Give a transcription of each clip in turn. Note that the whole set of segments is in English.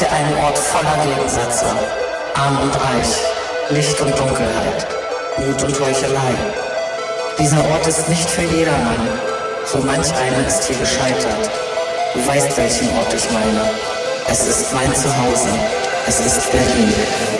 dir einen Ort voller Gegensätze. Arm und reich, Licht und Dunkelheit, Mut und Heuchelei. Dieser Ort ist nicht für jedermann. So manch einer ist hier gescheitert. Du weißt, welchen Ort ich meine. Es ist mein Zuhause. Es ist Berlin.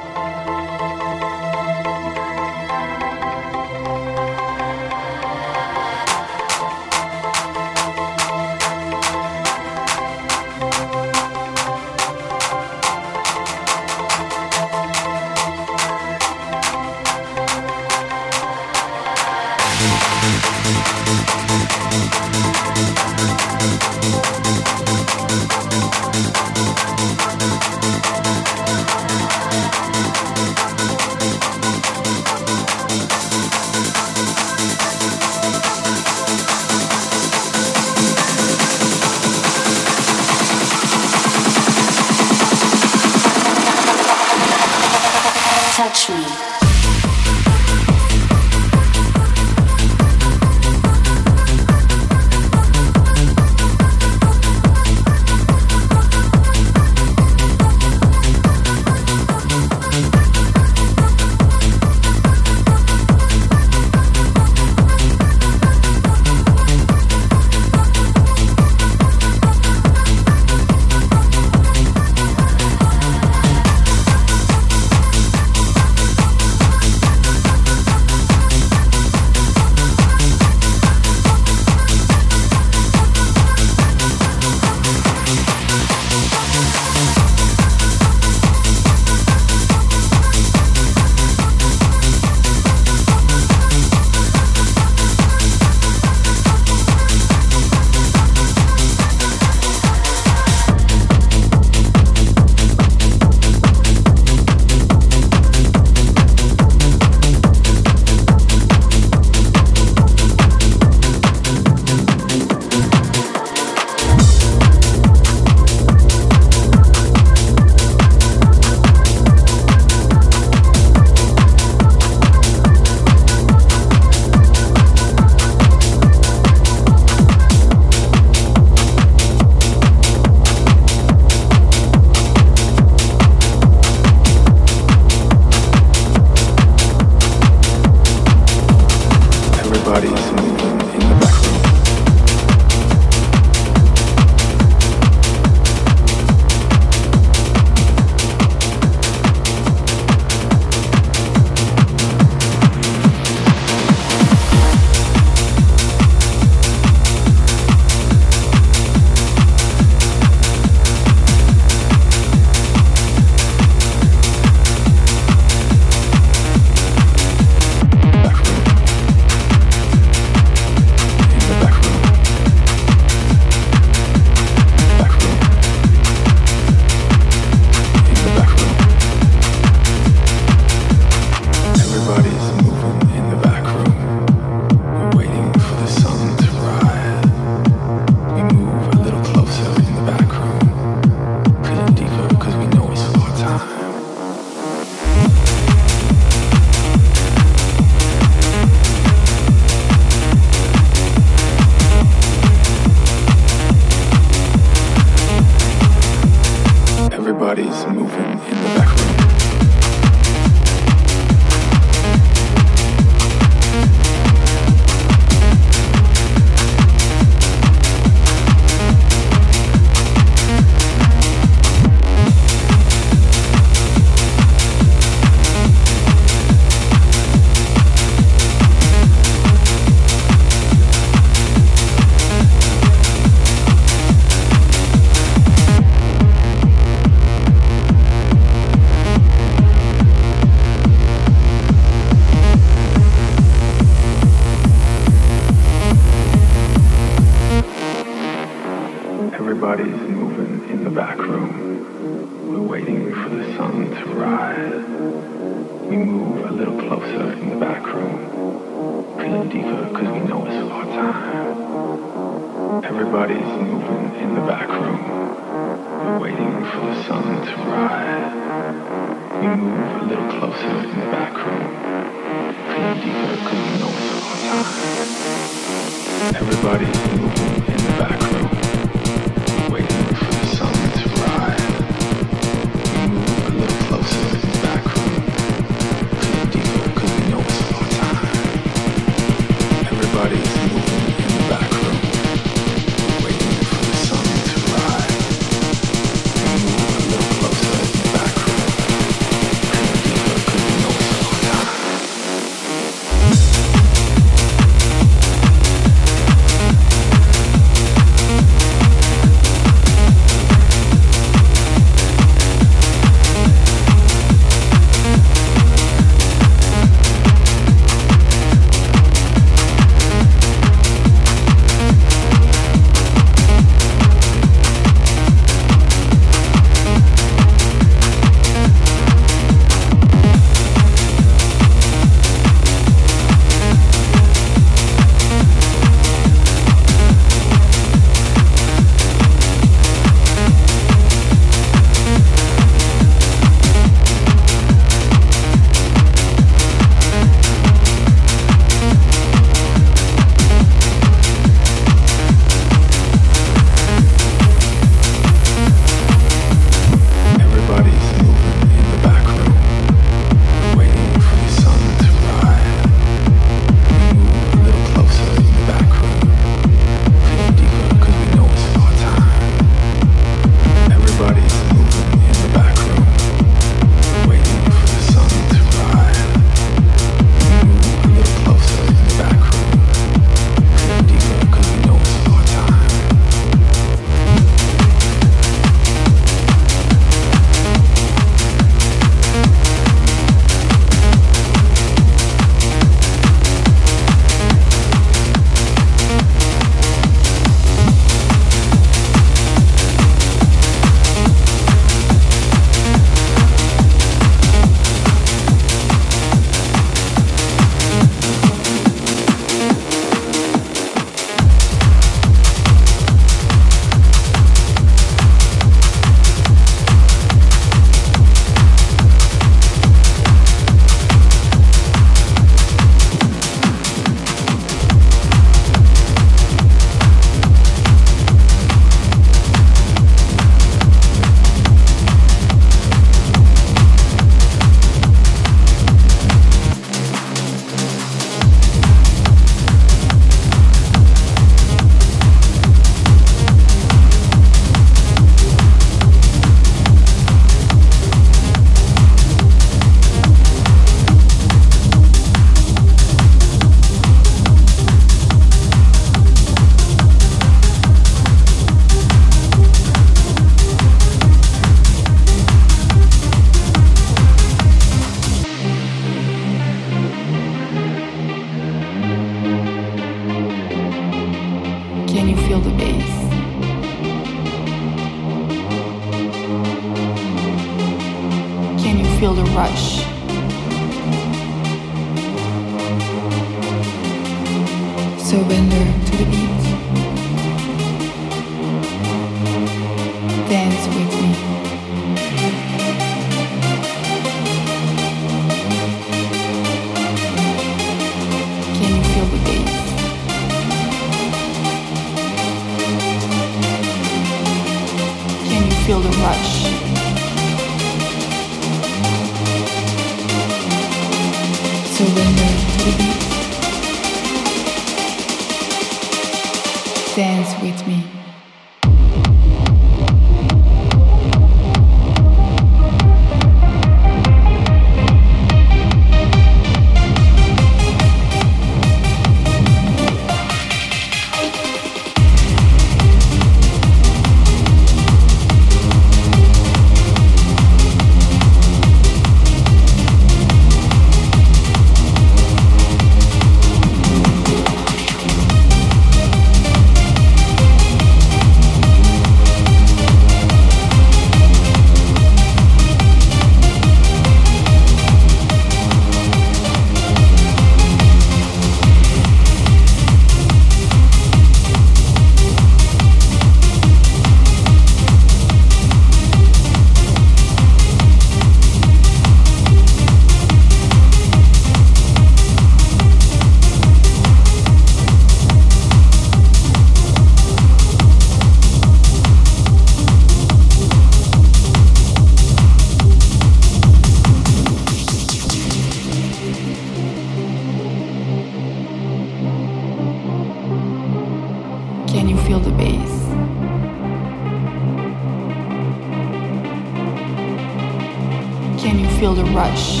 rush.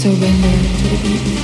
Surrender to the beat.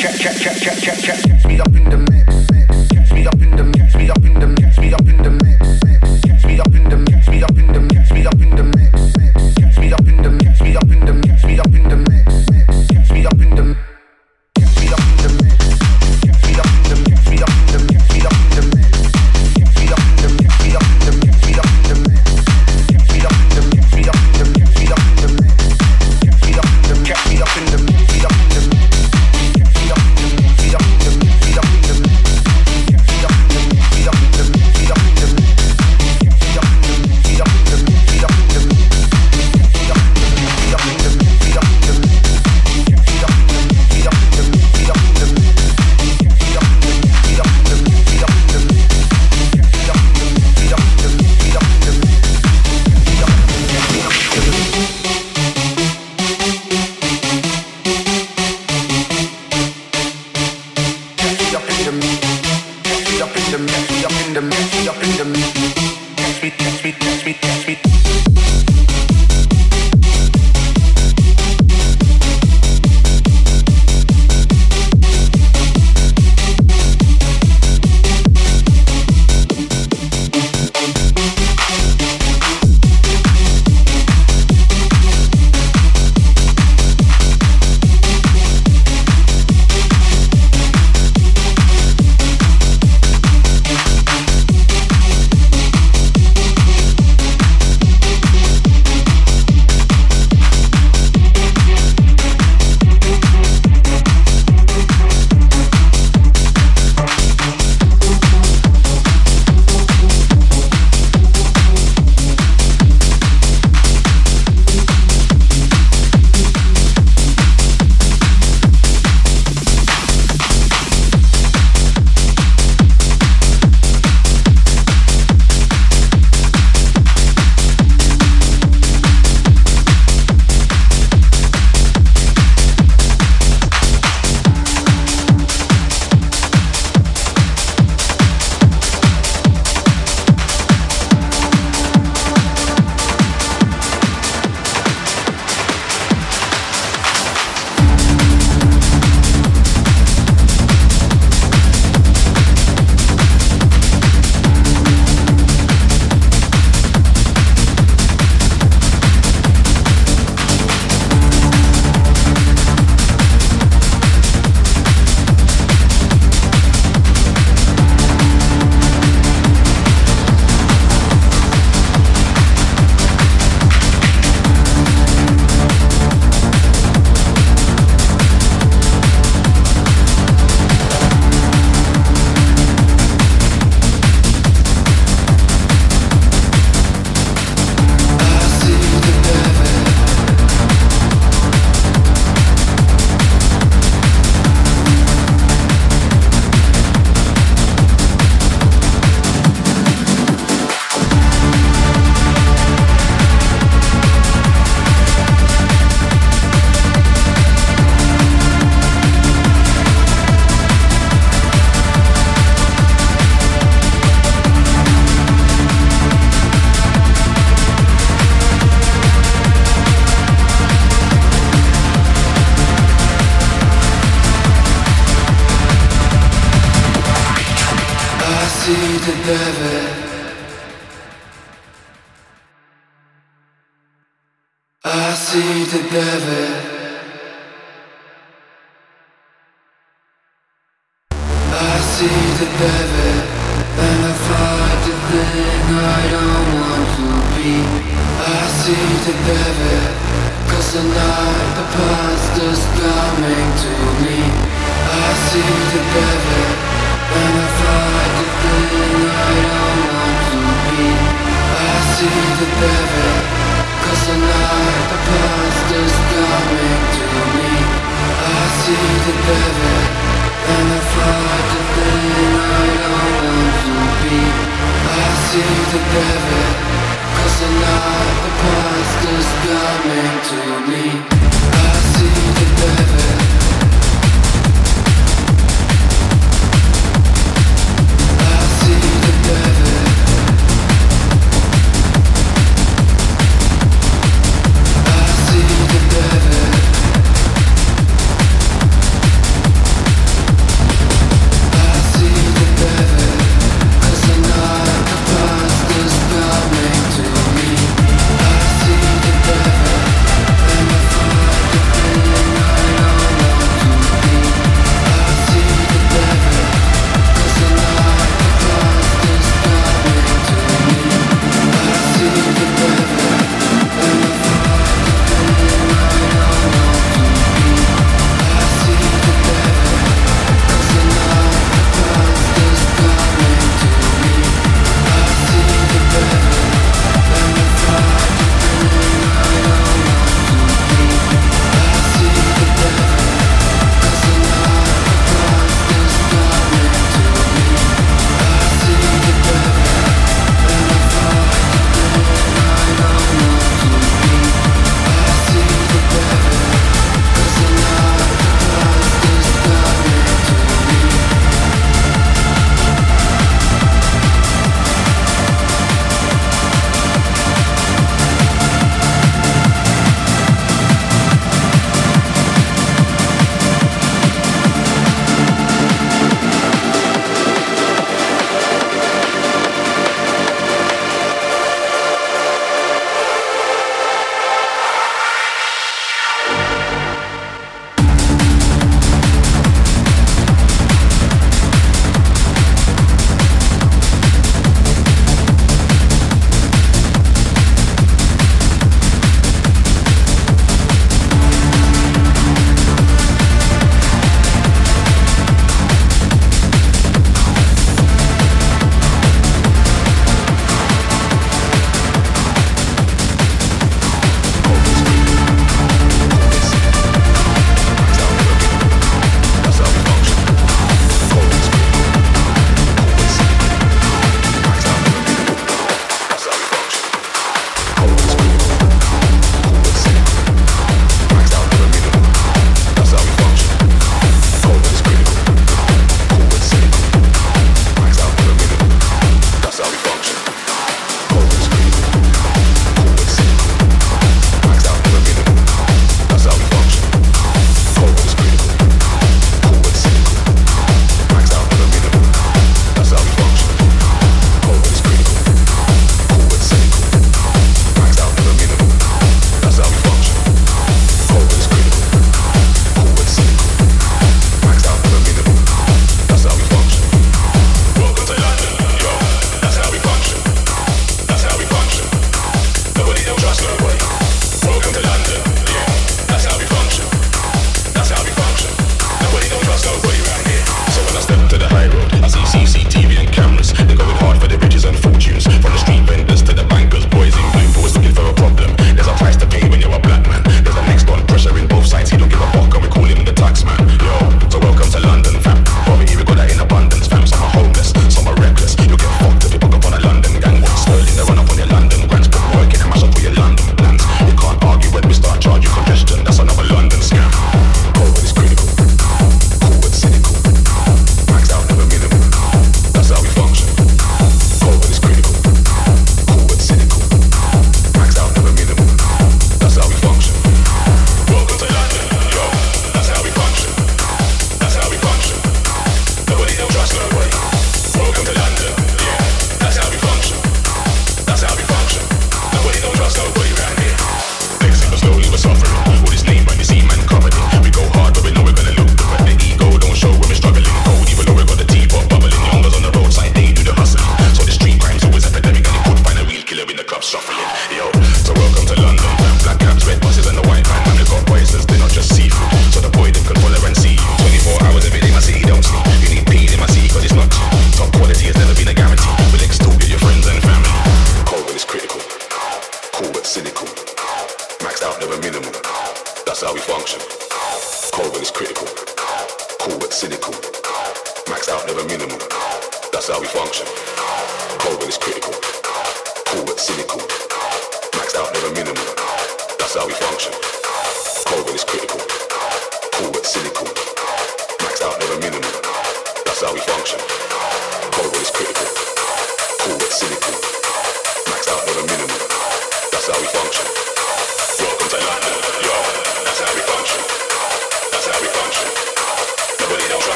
check, check.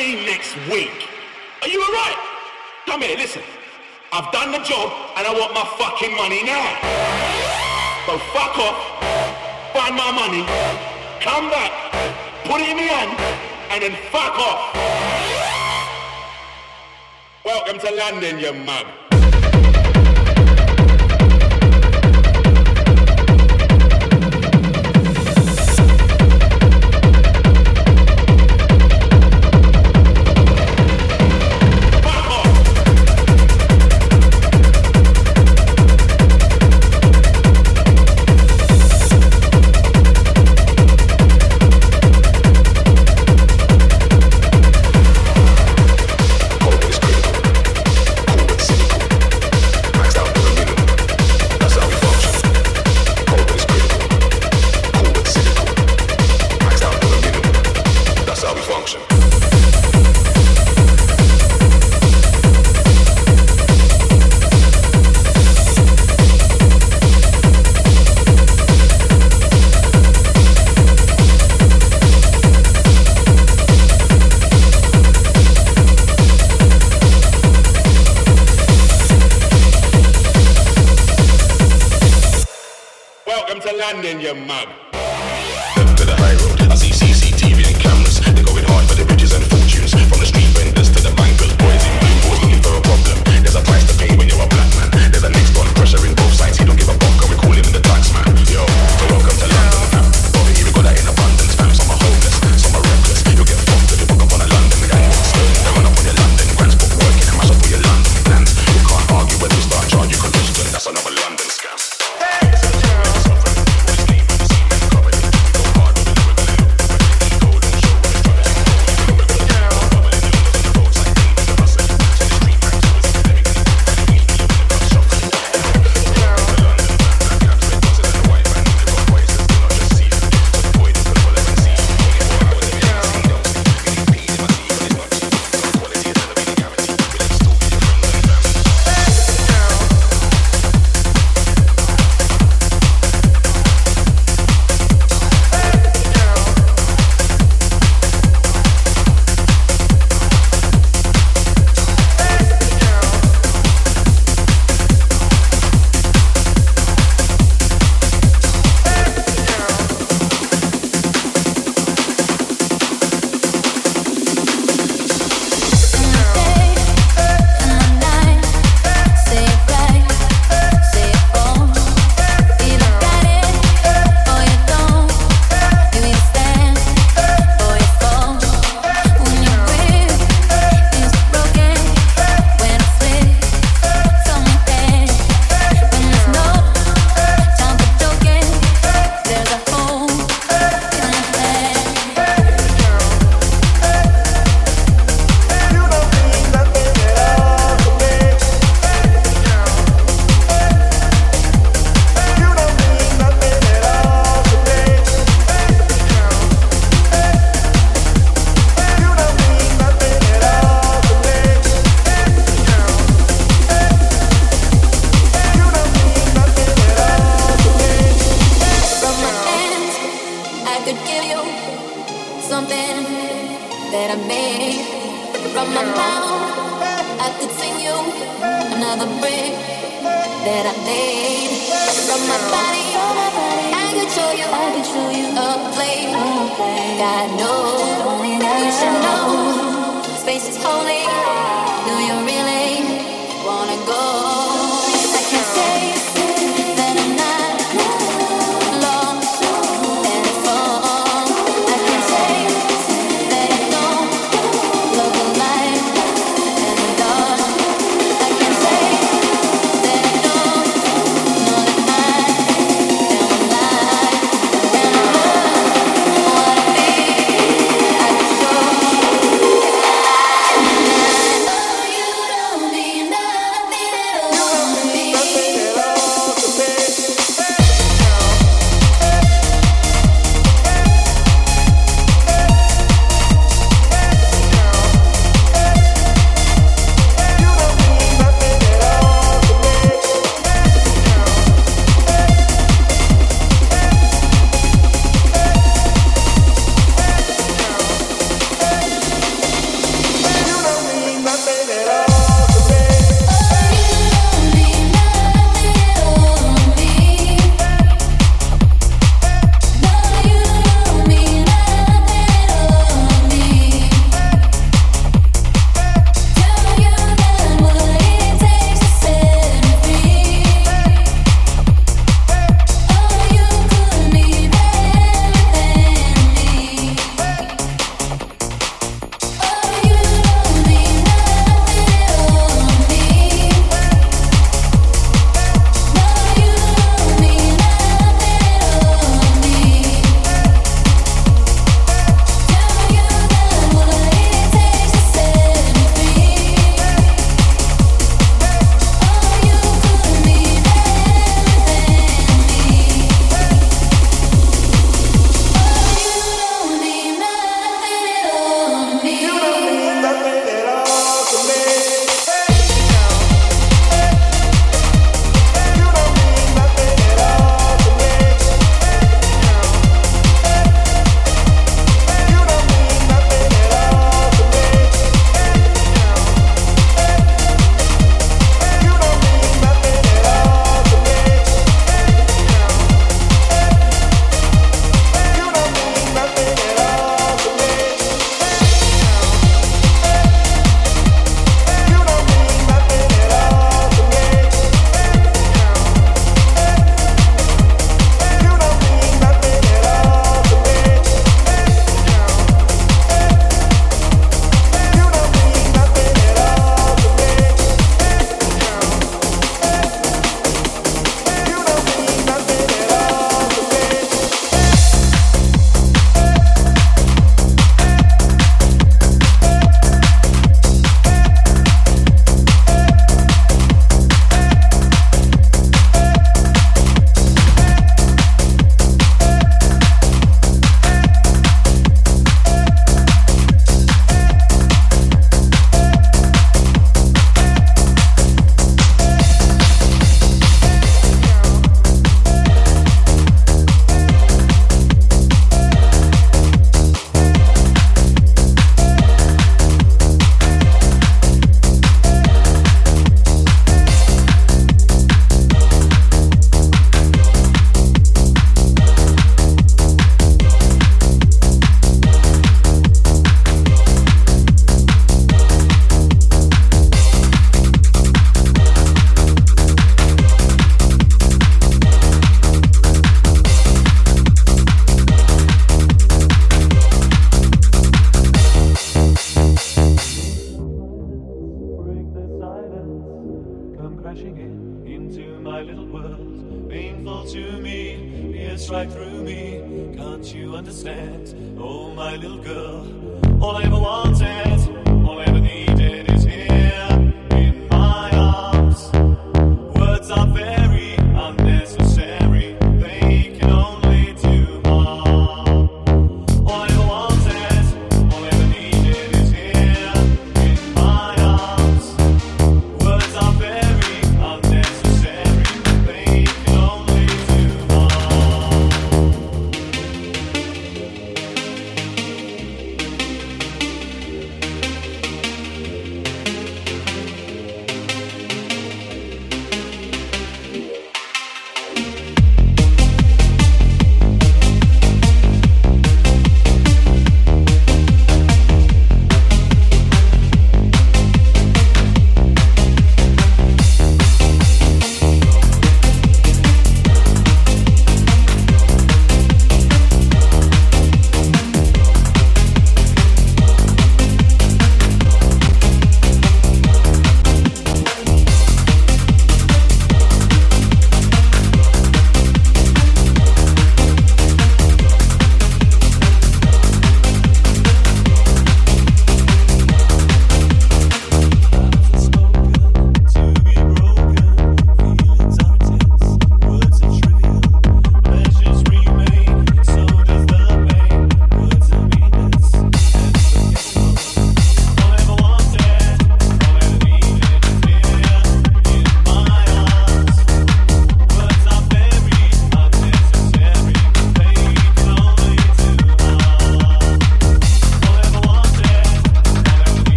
next week. Are you alright? Come here, listen. I've done the job and I want my fucking money now. So fuck off, find my money, come back, put it in my hand, and then fuck off. Welcome to London, you mug.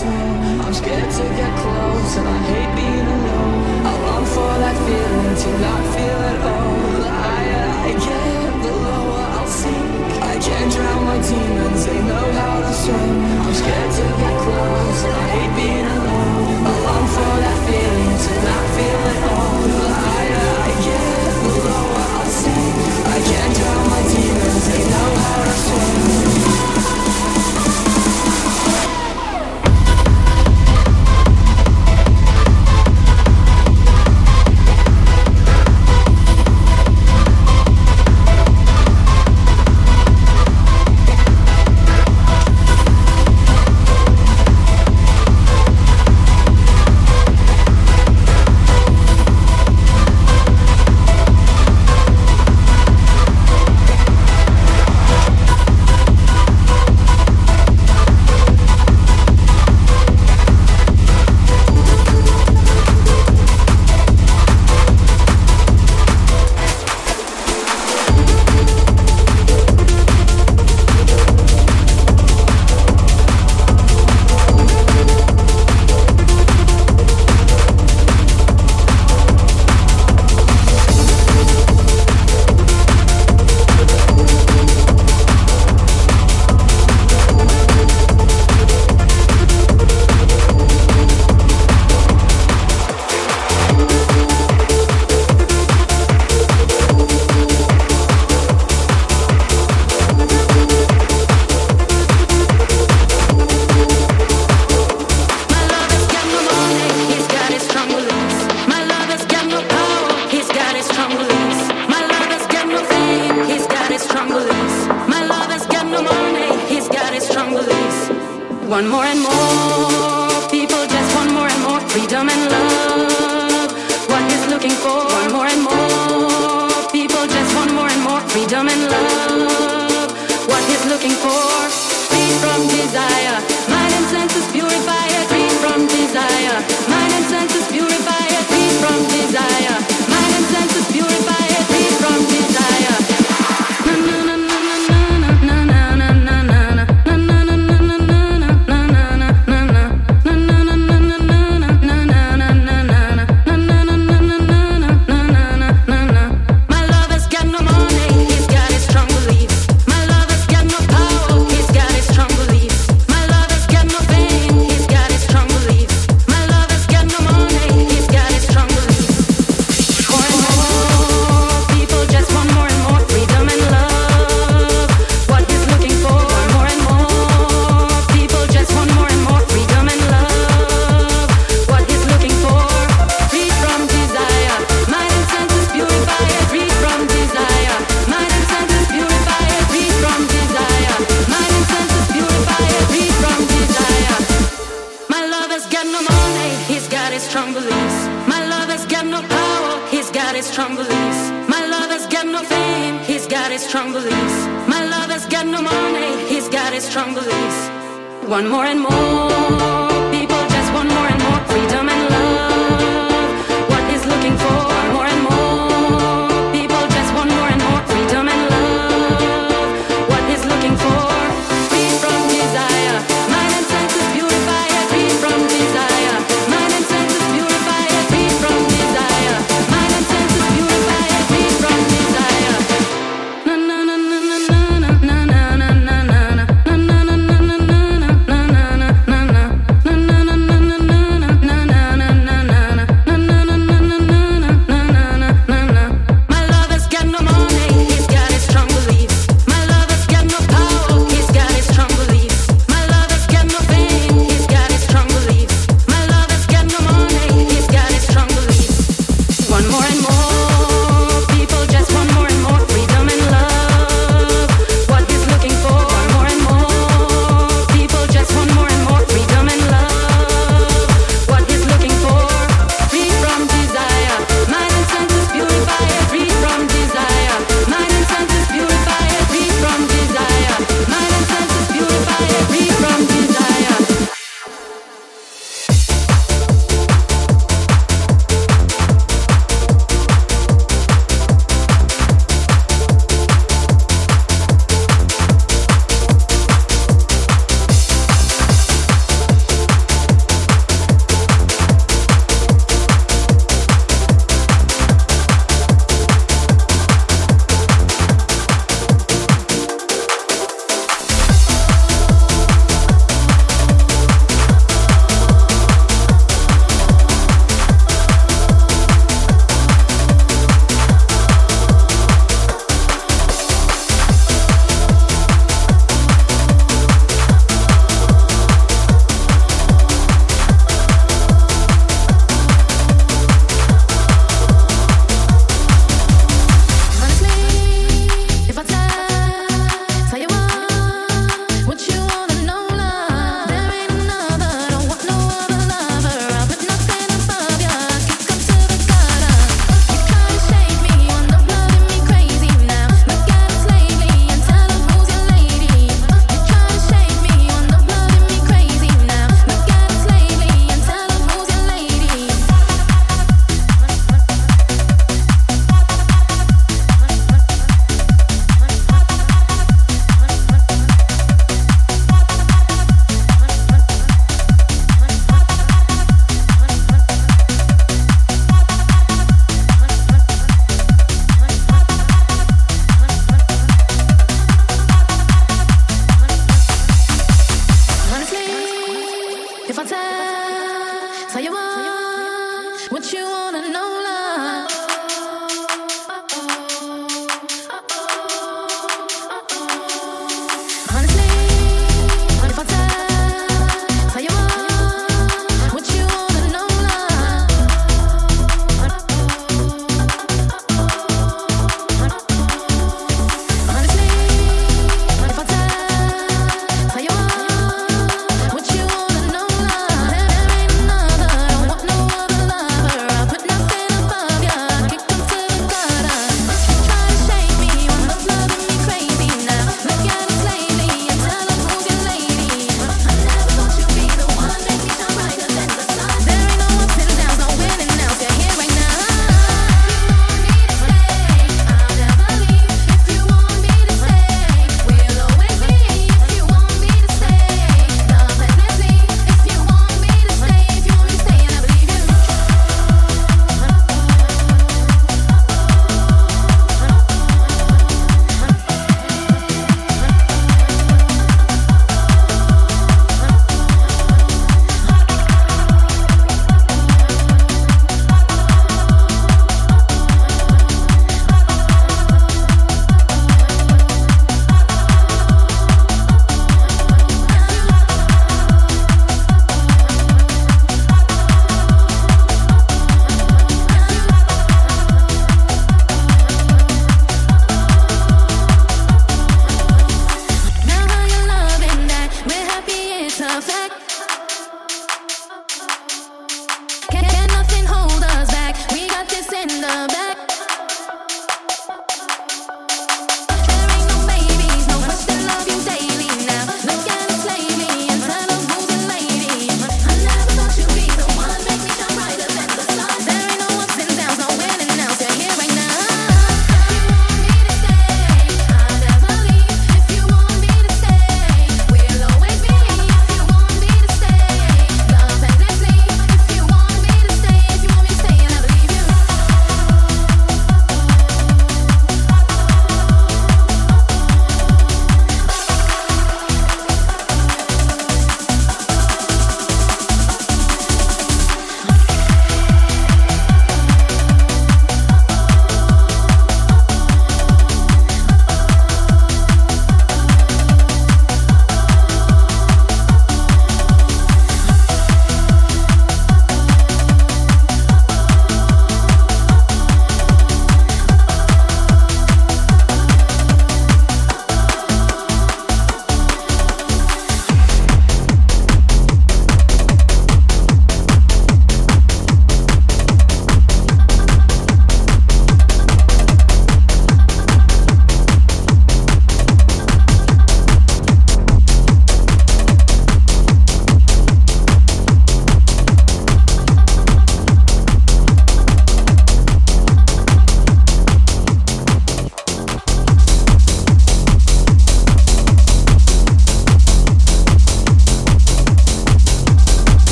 I'm scared to get close and I hate being alone. I long for that feeling to not feel at all. Higher I get, the lower I'll sink. I can't drown my demons, they know how to swim. I'm scared to get close and I hate being alone. I long for that feeling to not